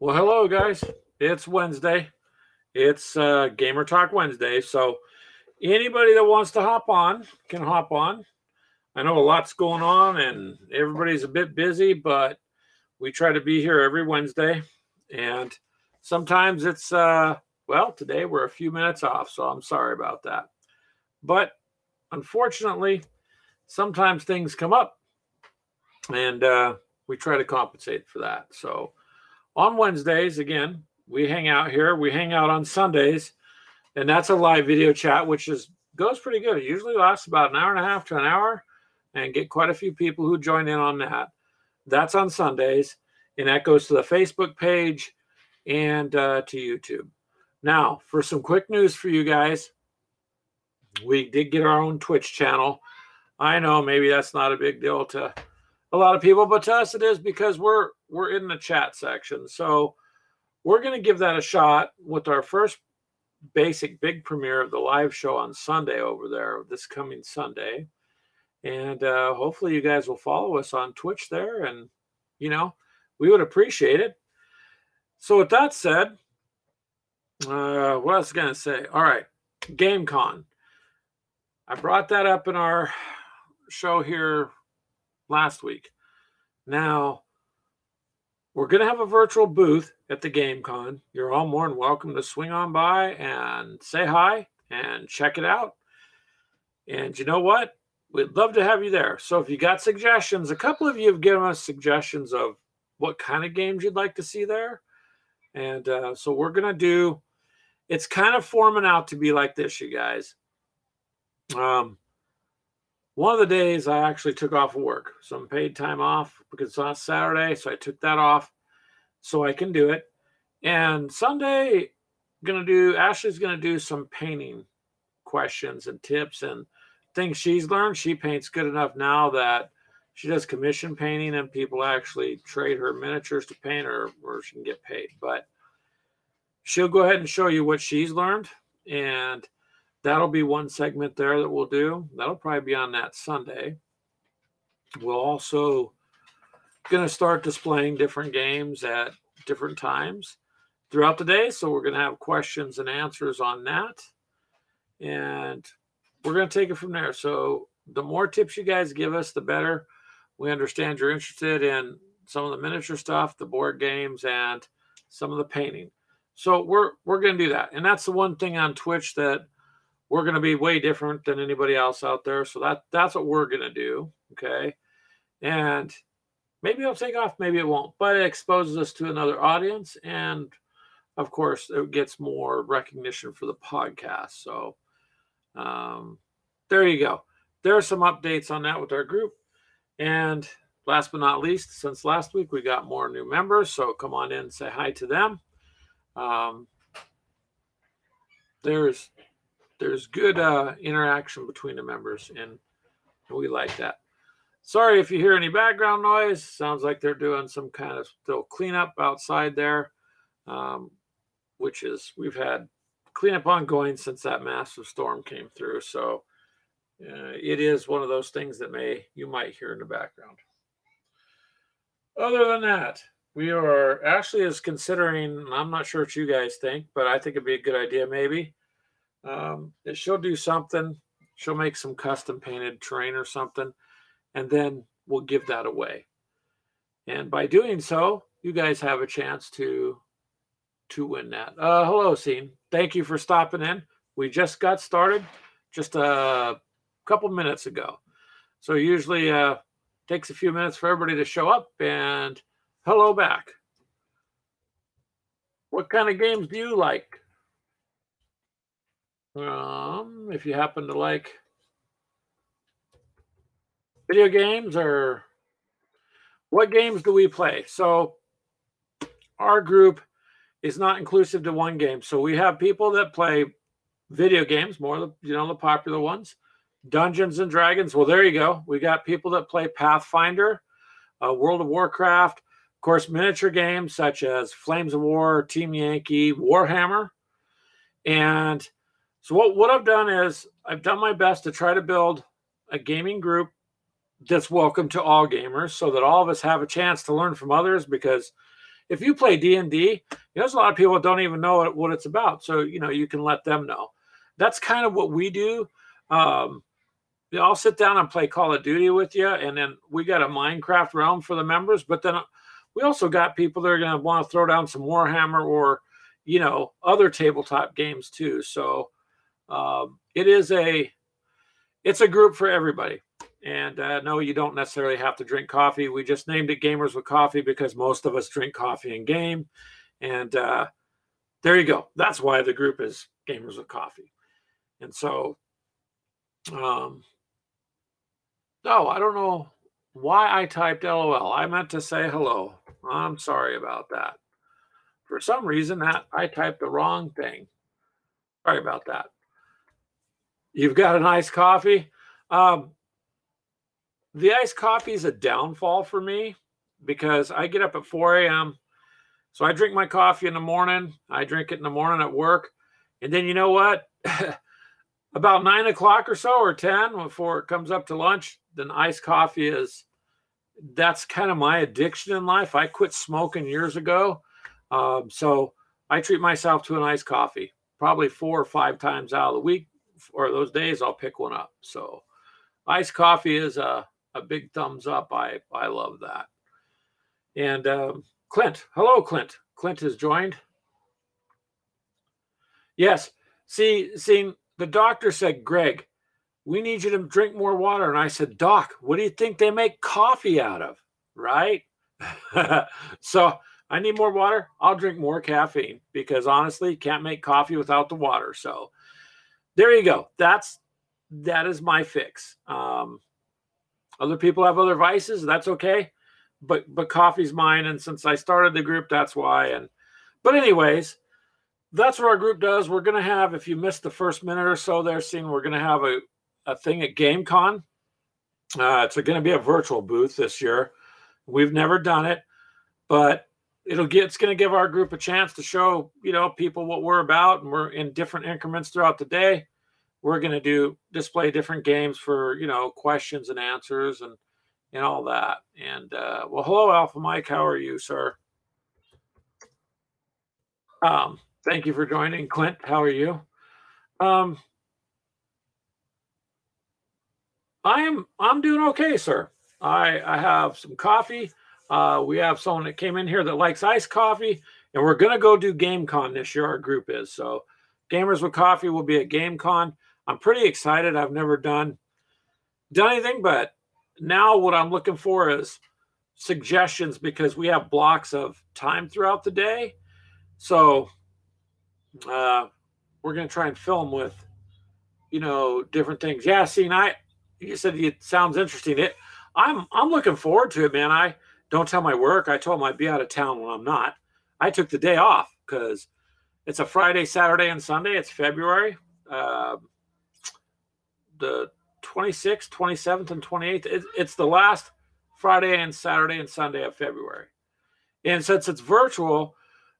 Well, hello, guys. It's Wednesday. It's uh, Gamer Talk Wednesday. So, anybody that wants to hop on can hop on. I know a lot's going on and everybody's a bit busy, but we try to be here every Wednesday. And sometimes it's, uh, well, today we're a few minutes off. So, I'm sorry about that. But unfortunately, sometimes things come up and uh, we try to compensate for that. So, on Wednesdays, again, we hang out here. We hang out on Sundays, and that's a live video chat, which is goes pretty good. It usually lasts about an hour and a half to an hour, and get quite a few people who join in on that. That's on Sundays, and that goes to the Facebook page and uh, to YouTube. Now, for some quick news for you guys, we did get our own Twitch channel. I know maybe that's not a big deal to a lot of people, but to us it is because we're we're in the chat section. So we're going to give that a shot with our first basic big premiere of the live show on Sunday over there this coming Sunday. And uh, hopefully you guys will follow us on Twitch there and you know, we would appreciate it. So with that said, uh, what else going to say? All right, GameCon. I brought that up in our show here last week. Now, we're going to have a virtual booth at the GameCon. You're all more than welcome to swing on by and say hi and check it out. And you know what? We'd love to have you there. So if you got suggestions, a couple of you have given us suggestions of what kind of games you'd like to see there. And uh, so we're going to do, it's kind of forming out to be like this, you guys. Um, one of the days I actually took off of work, some paid time off because it's on Saturday, so I took that off so I can do it. And Sunday, gonna do Ashley's gonna do some painting questions and tips and things she's learned. She paints good enough now that she does commission painting and people actually trade her miniatures to paint or, or she can get paid. But she'll go ahead and show you what she's learned and that'll be one segment there that we'll do. That'll probably be on that Sunday. We'll also going to start displaying different games at different times throughout the day. So we're going to have questions and answers on that. And we're going to take it from there. So the more tips you guys give us, the better. We understand you're interested in some of the miniature stuff, the board games, and some of the painting. So we're we're going to do that. And that's the one thing on Twitch that we're going to be way different than anybody else out there. So that that's what we're going to do. Okay. And maybe it'll take off, maybe it won't, but it exposes us to another audience. And of course, it gets more recognition for the podcast. So um, there you go. There are some updates on that with our group. And last but not least, since last week, we got more new members. So come on in and say hi to them. Um, there's there's good uh, interaction between the members, and we like that. Sorry if you hear any background noise. Sounds like they're doing some kind of still cleanup outside there, um, which is we've had cleanup ongoing since that massive storm came through. So uh, it is one of those things that may you might hear in the background. Other than that, we are Ashley is considering. I'm not sure what you guys think, but I think it'd be a good idea maybe um, she'll do something. She'll make some custom painted terrain or something, and then we'll give that away. And by doing so, you guys have a chance to to win that. Uh, hello, scene. Thank you for stopping in. We just got started just a couple minutes ago. So usually uh, takes a few minutes for everybody to show up and hello back. What kind of games do you like? Um, if you happen to like video games or what games do we play? So our group is not inclusive to one game. So we have people that play video games, more the you know the popular ones, Dungeons and Dragons. Well, there you go. We got people that play Pathfinder, uh, World of Warcraft, of course, miniature games such as Flames of War, Team Yankee, Warhammer, and so what, what I've done is I've done my best to try to build a gaming group that's welcome to all gamers so that all of us have a chance to learn from others because if you play d&d you know, there's a lot of people that don't even know what it's about so you know you can let them know that's kind of what we do um, I'll sit down and play Call of Duty with you, and then we got a Minecraft realm for the members. But then we also got people that are going to want to throw down some Warhammer or, you know, other tabletop games too. So um, it is a, it's a group for everybody. And uh, no, you don't necessarily have to drink coffee. We just named it Gamers with Coffee because most of us drink coffee and game. And uh, there you go. That's why the group is Gamers with Coffee. And so, um, no, I don't know why I typed LOL. I meant to say hello. I'm sorry about that. For some reason, that I typed the wrong thing. Sorry about that. You've got an iced coffee. Um, the iced coffee is a downfall for me because I get up at 4 a.m. So I drink my coffee in the morning. I drink it in the morning at work. And then you know what? About nine o'clock or so, or 10 before it comes up to lunch, then iced coffee is that's kind of my addiction in life. I quit smoking years ago. Um, so I treat myself to an iced coffee probably four or five times out of the week or those days I'll pick one up. So iced coffee is a, a big thumbs up. I, I love that. And um, Clint, hello, Clint. Clint has joined. Yes. See, seeing the doctor said, Greg, we need you to drink more water. And I said, Doc, what do you think they make coffee out of? Right. so I need more water. I'll drink more caffeine because honestly, can't make coffee without the water. So there you go. That's that is my fix. Um, other people have other vices. That's okay. But but coffee's mine. And since I started the group, that's why. And but anyways, that's what our group does. We're gonna have, if you missed the first minute or so there, seeing we're gonna have a a thing at GameCon. Uh, it's to be a virtual booth this year. We've never done it, but it'll get it's going to give our group a chance to show you know people what we're about, and we're in different increments throughout the day. We're going to do display different games for you know questions and answers and and all that. And uh, well, hello, Alpha Mike. How are you, sir? Um, thank you for joining, Clint. How are you? Um, I am I'm doing okay, sir. I I have some coffee. Uh, we have someone that came in here that likes iced coffee, and we're gonna go do GameCon this year. Our group is so Gamers with Coffee will be at GameCon. I'm pretty excited. I've never done done anything, but now what I'm looking for is suggestions because we have blocks of time throughout the day. So uh, we're gonna try and film with you know different things. Yeah, see, I you said it sounds interesting. It, I'm I'm looking forward to it, man. I don't tell my work. I told them I'd be out of town when I'm not. I took the day off because it's a Friday, Saturday, and Sunday. It's February, uh, the 26th, 27th, and 28th. It, it's the last Friday and Saturday and Sunday of February. And since it's virtual,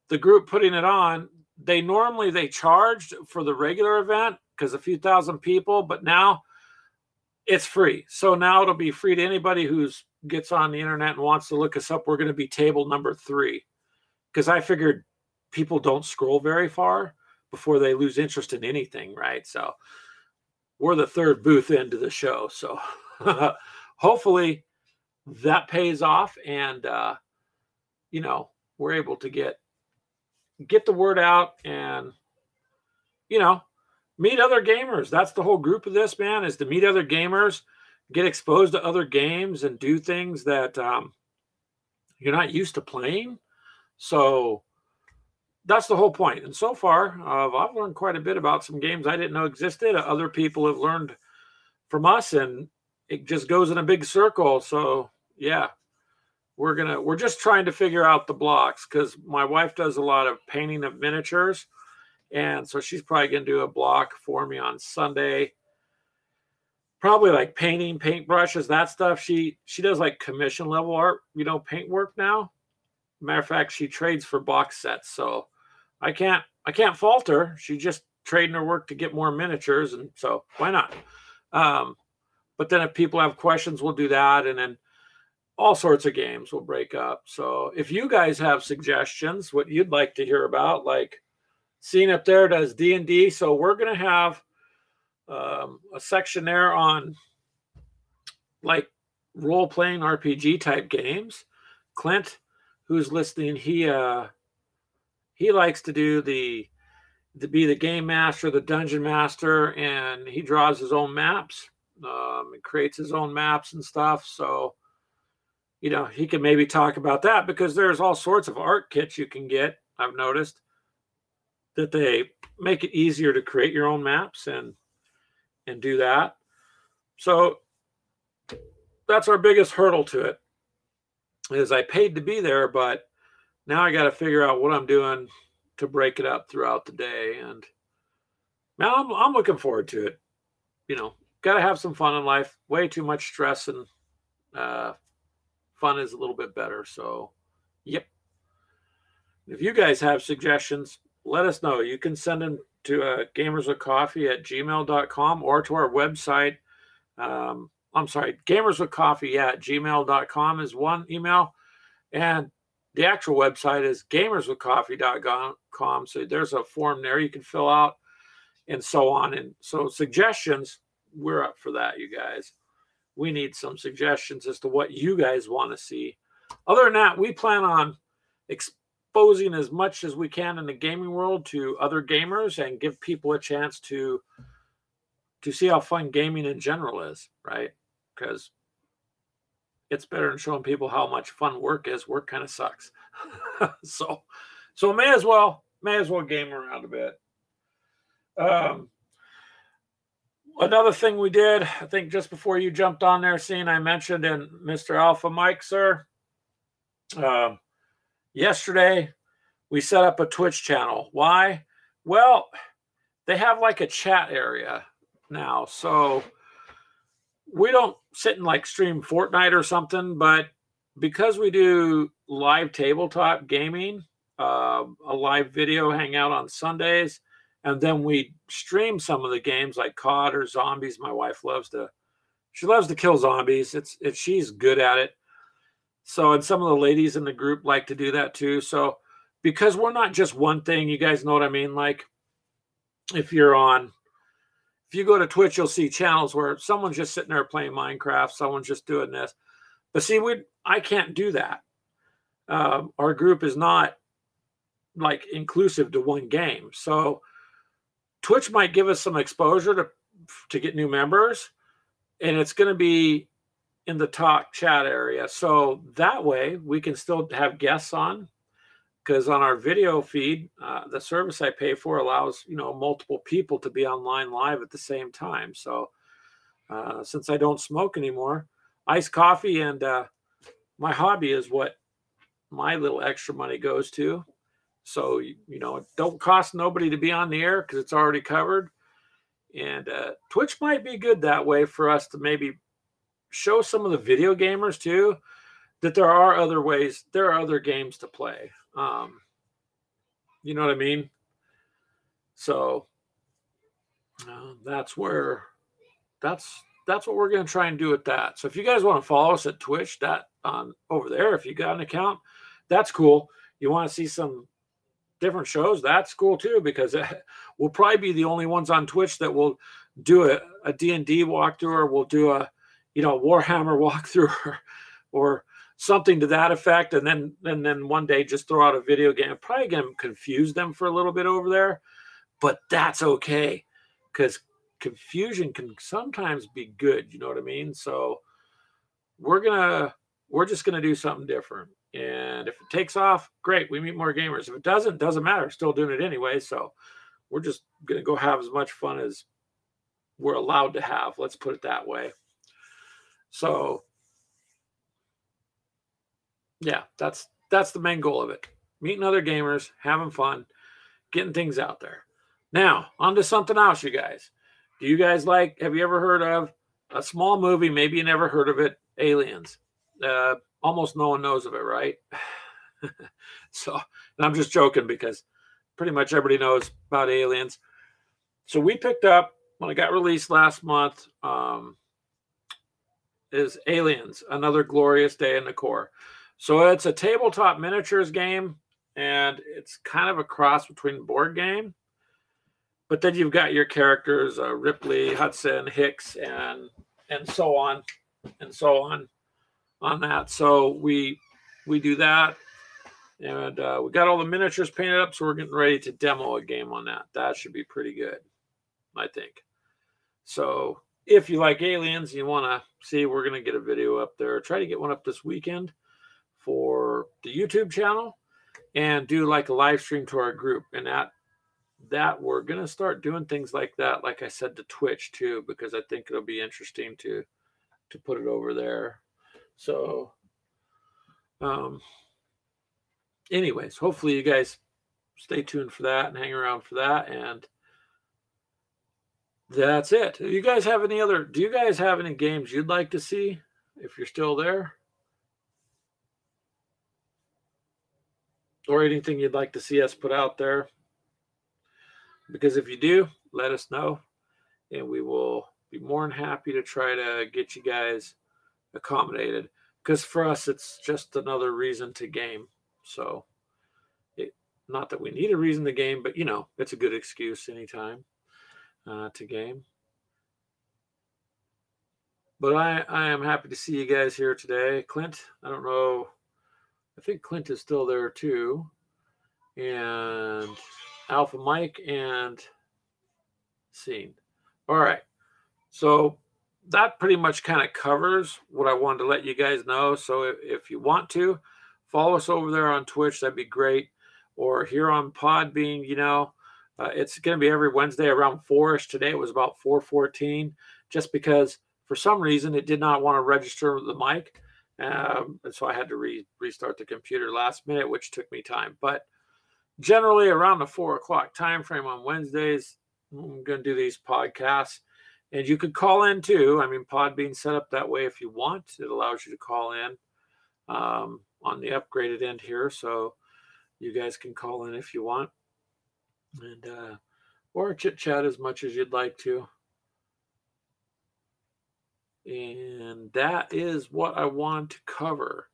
the group putting it on, they normally they charged for the regular event because a few thousand people, but now it's free. So now it'll be free to anybody who's gets on the internet and wants to look us up. We're going to be table number three because I figured people don't scroll very far before they lose interest in anything, right? So we're the third booth into the show. So hopefully that pays off and uh, you know we're able to get get the word out and you know meet other gamers. That's the whole group of this, man, is to meet other gamers, get exposed to other games, and do things that um, you're not used to playing. So that's the whole point. And so far, uh, I've learned quite a bit about some games I didn't know existed. Other people have learned from us, and it just goes in a big circle. So yeah, we're gonna we're just trying to figure out the blocks because my wife does a lot of painting of miniatures and so she's probably to do a block for me on Sunday. Probably like painting, paintbrushes, that stuff. She she does like commission level art, you know, paint work now. Matter of fact, she trades for box sets. So I can't I can't fault her. She just trading her work to get more miniatures, and so why not? Um, but then if people have questions, we'll do that. And then all sorts of games will break up. So if you guys have suggestions, what you'd like to hear about, like seeing up there does D and D. So we're gonna have um, a section there on like role playing RPG type games. Clint, who's listening, he uh he likes to do the to be the game master, the dungeon master, and he draws his own maps. Um, and creates his own maps and stuff. So you know, he can maybe talk about that because there's all sorts of art kits you can get. I've noticed that they make it easier to create your own maps and and do that. So that's our biggest hurdle to it. Is I paid to be there, but now I got to figure out what I'm doing to break it up throughout the day. And now I'm I'm looking forward to it. You know, got to have some fun in life. Way too much stress and uh, fun is a little bit better. So, yep. If you guys have suggestions, let us know. You can send them to uh, gamerswithcoffee at gmail.com or to our website. Um, I'm sorry, gamerswithcoffee at gmail.com is one email. And the actual website is gamerswithcoffee.com. So there's a form there you can fill out and so on. And so suggestions, we're up for that, you guys we need some suggestions as to what you guys want to see. Other than that, we plan on exposing as much as we can in the gaming world to other gamers and give people a chance to to see how fun gaming in general is, right? Because it's better than showing people how much fun work is. Work kind of sucks. so so may as well may as well game around a bit. Um Another thing we did, I think just before you jumped on there, seeing I mentioned in Mr. Alpha Mike, sir, um, yesterday we set up a Twitch channel. Why? Well, they have like a chat area now. So we don't sit and like stream Fortnite or something, but because we do live tabletop gaming, uh, a live video hangout on Sundays, and then we stream some of the games like COD or zombies. My wife loves to she loves to kill zombies. It's it's she's good at it. So and some of the ladies in the group like to do that too. So because we're not just one thing, you guys know what I mean? Like if you're on if you go to Twitch, you'll see channels where someone's just sitting there playing Minecraft, someone's just doing this. But see, we I can't do that. Um, our group is not like inclusive to one game. So Twitch might give us some exposure to to get new members, and it's going to be in the talk chat area. So that way we can still have guests on because on our video feed, uh, the service I pay for allows you know multiple people to be online live at the same time. So uh, since I don't smoke anymore, iced coffee and uh, my hobby is what my little extra money goes to. So you know, it don't cost nobody to be on the air because it's already covered. And uh, Twitch might be good that way for us to maybe show some of the video gamers too that there are other ways, there are other games to play. Um, you know what I mean? So uh, that's where that's that's what we're going to try and do with that. So if you guys want to follow us at Twitch, that on um, over there, if you got an account, that's cool. You want to see some different shows, that's cool too because we'll probably be the only ones on Twitch that will do a, a D&D walkthrough or we'll do a you know Warhammer walkthrough or, or something to that effect and then and then one day just throw out a video game. Probably gonna confuse them for a little bit over there, but that's okay because confusion can sometimes be good. You know what I mean? So we're gonna we're just gonna do something different. And if it takes off, great, we meet more gamers. If it doesn't, doesn't matter. Still doing it anyway. So we're just gonna go have as much fun as we're allowed to have. Let's put it that way. So yeah, that's that's the main goal of it. Meeting other gamers, having fun, getting things out there. Now, on to something else, you guys. Do you guys like, have you ever heard of a small movie? Maybe you never heard of it, Aliens. Uh, almost no one knows of it, right? so, I'm just joking because pretty much everybody knows about aliens. So we picked up when it got released last month. Um, is Aliens: Another Glorious Day in the Corps. So it's a tabletop miniatures game, and it's kind of a cross between board game. But then you've got your characters: uh, Ripley, Hudson, Hicks, and and so on, and so on, on that. So we we do that, and uh, we got all the miniatures painted up. So we're getting ready to demo a game on that. That should be pretty good, I think. So if you like aliens, you want to see, we're going to get a video up there. Try to get one up this weekend for the YouTube channel and do like a live stream to our group. And that that we're going to start doing things like that like I said to Twitch too because I think it'll be interesting to to put it over there. So um anyways, hopefully you guys stay tuned for that and hang around for that and that's it. You guys have any other? Do you guys have any games you'd like to see if you're still there? Or anything you'd like to see us put out there? Because if you do, let us know and we will be more than happy to try to get you guys accommodated. Because for us, it's just another reason to game. So, it, not that we need a reason to game, but you know, it's a good excuse anytime uh, to game. But I, I am happy to see you guys here today. Clint, I don't know. I think Clint is still there too. And Alpha Mike and Scene. All right. So that pretty much kind of covers what I wanted to let you guys know. So if, if you want to, follow us over there on Twitch. That'd be great. Or here on Podbean, you know, uh, it's going to be every Wednesday around four-ish. Today it was about four fourteen, just because for some reason it did not want to register the mic, um, and so I had to re- restart the computer last minute, which took me time. But generally around the four o'clock time frame on Wednesdays, I'm going to do these podcasts, and you could call in too. I mean, Podbean set up that way if you want. It allows you to call in um, on the upgraded end here, so you guys can call in if you want and uh, or chit chat as much as you'd like to. And that is what I want to cover.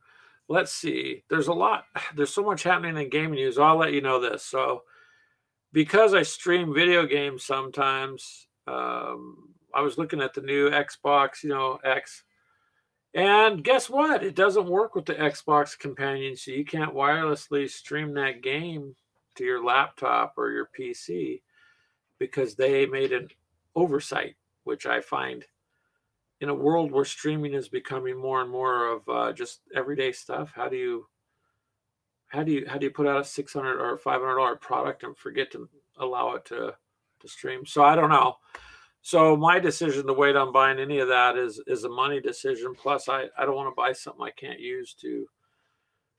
Let's see. There's a lot. There's so much happening in gaming news. I'll let you know this. So, because I stream video games sometimes, um, I was looking at the new Xbox, you know, X. And guess what? It doesn't work with the Xbox companion, so you can't wirelessly stream that game to your laptop or your PC because they made an oversight, which I find in a world where streaming is becoming more and more of uh, just everyday stuff. How do you how do you how do you put out a six hundred or five hundred dollar product and forget to allow it to to stream? So I don't know. So my decision to wait on buying any of that is is a money decision. Plus, I I don't want to buy something I can't use to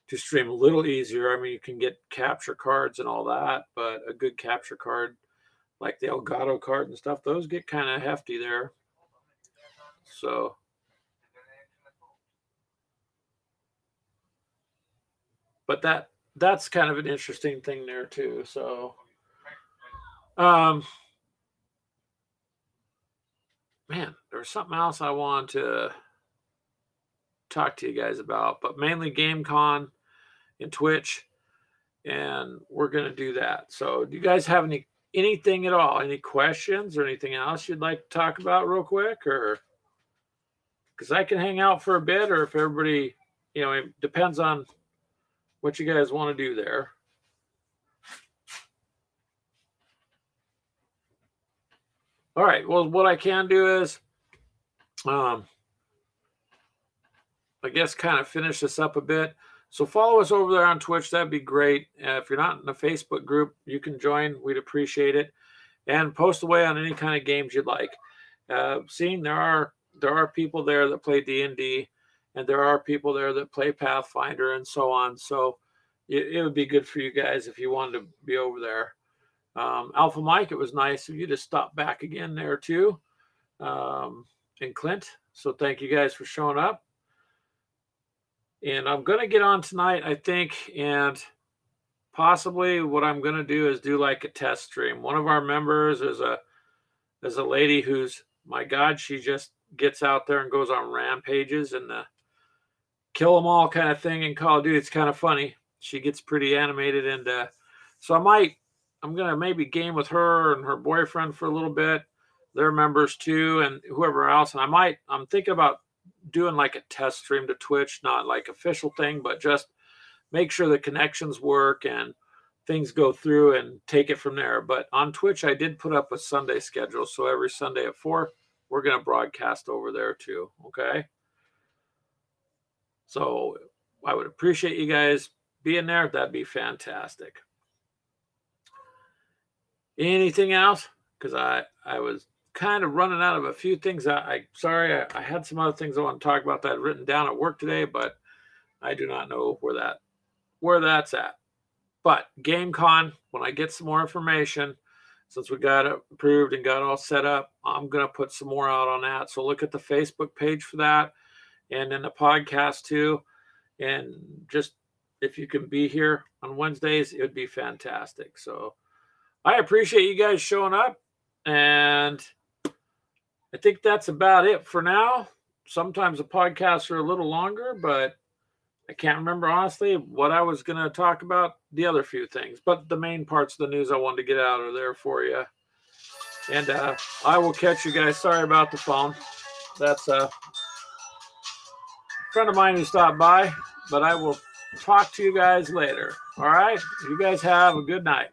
to stream a little easier. I mean, you can get capture cards and all that, but a good capture card like the Elgato card and stuff, those get kind of hefty there. So but that that's kind of an interesting thing there too. So um man, there's something else I wanted to talk to you guys about, but mainly GameCon and Twitch, and we're going to do that. So, do you guys have any anything at all? Any questions or anything else you'd like to talk about real quick, or because I can hang out for a bit, or if everybody, you know, it depends on what you guys want to do there. All right. Well, what I can do is, um, I guess, kind of finish this up a bit. So follow us over there on Twitch. That'd be great. Uh, if you're not in the Facebook group, you can join. We'd appreciate it. And post away on any kind of games you'd like. Uh, seeing there are there are people there that play D and D, and there are people there that play Pathfinder and so on. So it, it, would be good for you guys if you wanted to be over there. Um, Alpha Mike, it was nice of you to stop back again there too, um, and Clint. So thank you guys for showing up and I'm going to get on tonight, I think, and possibly what I'm going to do is do like a test stream. One of our members is a is a lady who's my God, she just gets out there and goes on rampages and the kill them all kind of thing in Call of Duty. It's kind of funny. She gets pretty animated and uh, so I might I'm gonna maybe game with her and her boyfriend for a little bit. Their members too, and whoever else. And I might I'm thinking about doing like a test stream to Twitch, not like official thing, but just make sure the connections work and things go through and take it from there. But on Twitch, I did put up a Sunday schedule. So every Sunday at four, we're going to broadcast over there too. Okay. So I would appreciate you guys being there. That'd be fantastic. Anything else? Because I, I was kind of running out of a few things. I, I sorry, I, I had some other things I want to talk about that written down at work today, but I do not know where that where that's at. But GameCon, when I get some more information, since we got it approved and got all set up, I'm gonna put some more out on that. So look at the Facebook page for that, and then the podcast too. And just if you can be here on Wednesdays, it would be fantastic. So I appreciate you guys showing up, and I think that's about it for now. Sometimes the podcasts are a little longer, but I can't remember honestly what I was going to talk about, the other few things, but the main parts of the news I wanted to get out are there for you. And uh, I will catch you guys. Sorry about the phone. That's a friend of mine who stopped by, but I will talk to you guys later. All right. You guys have a good night.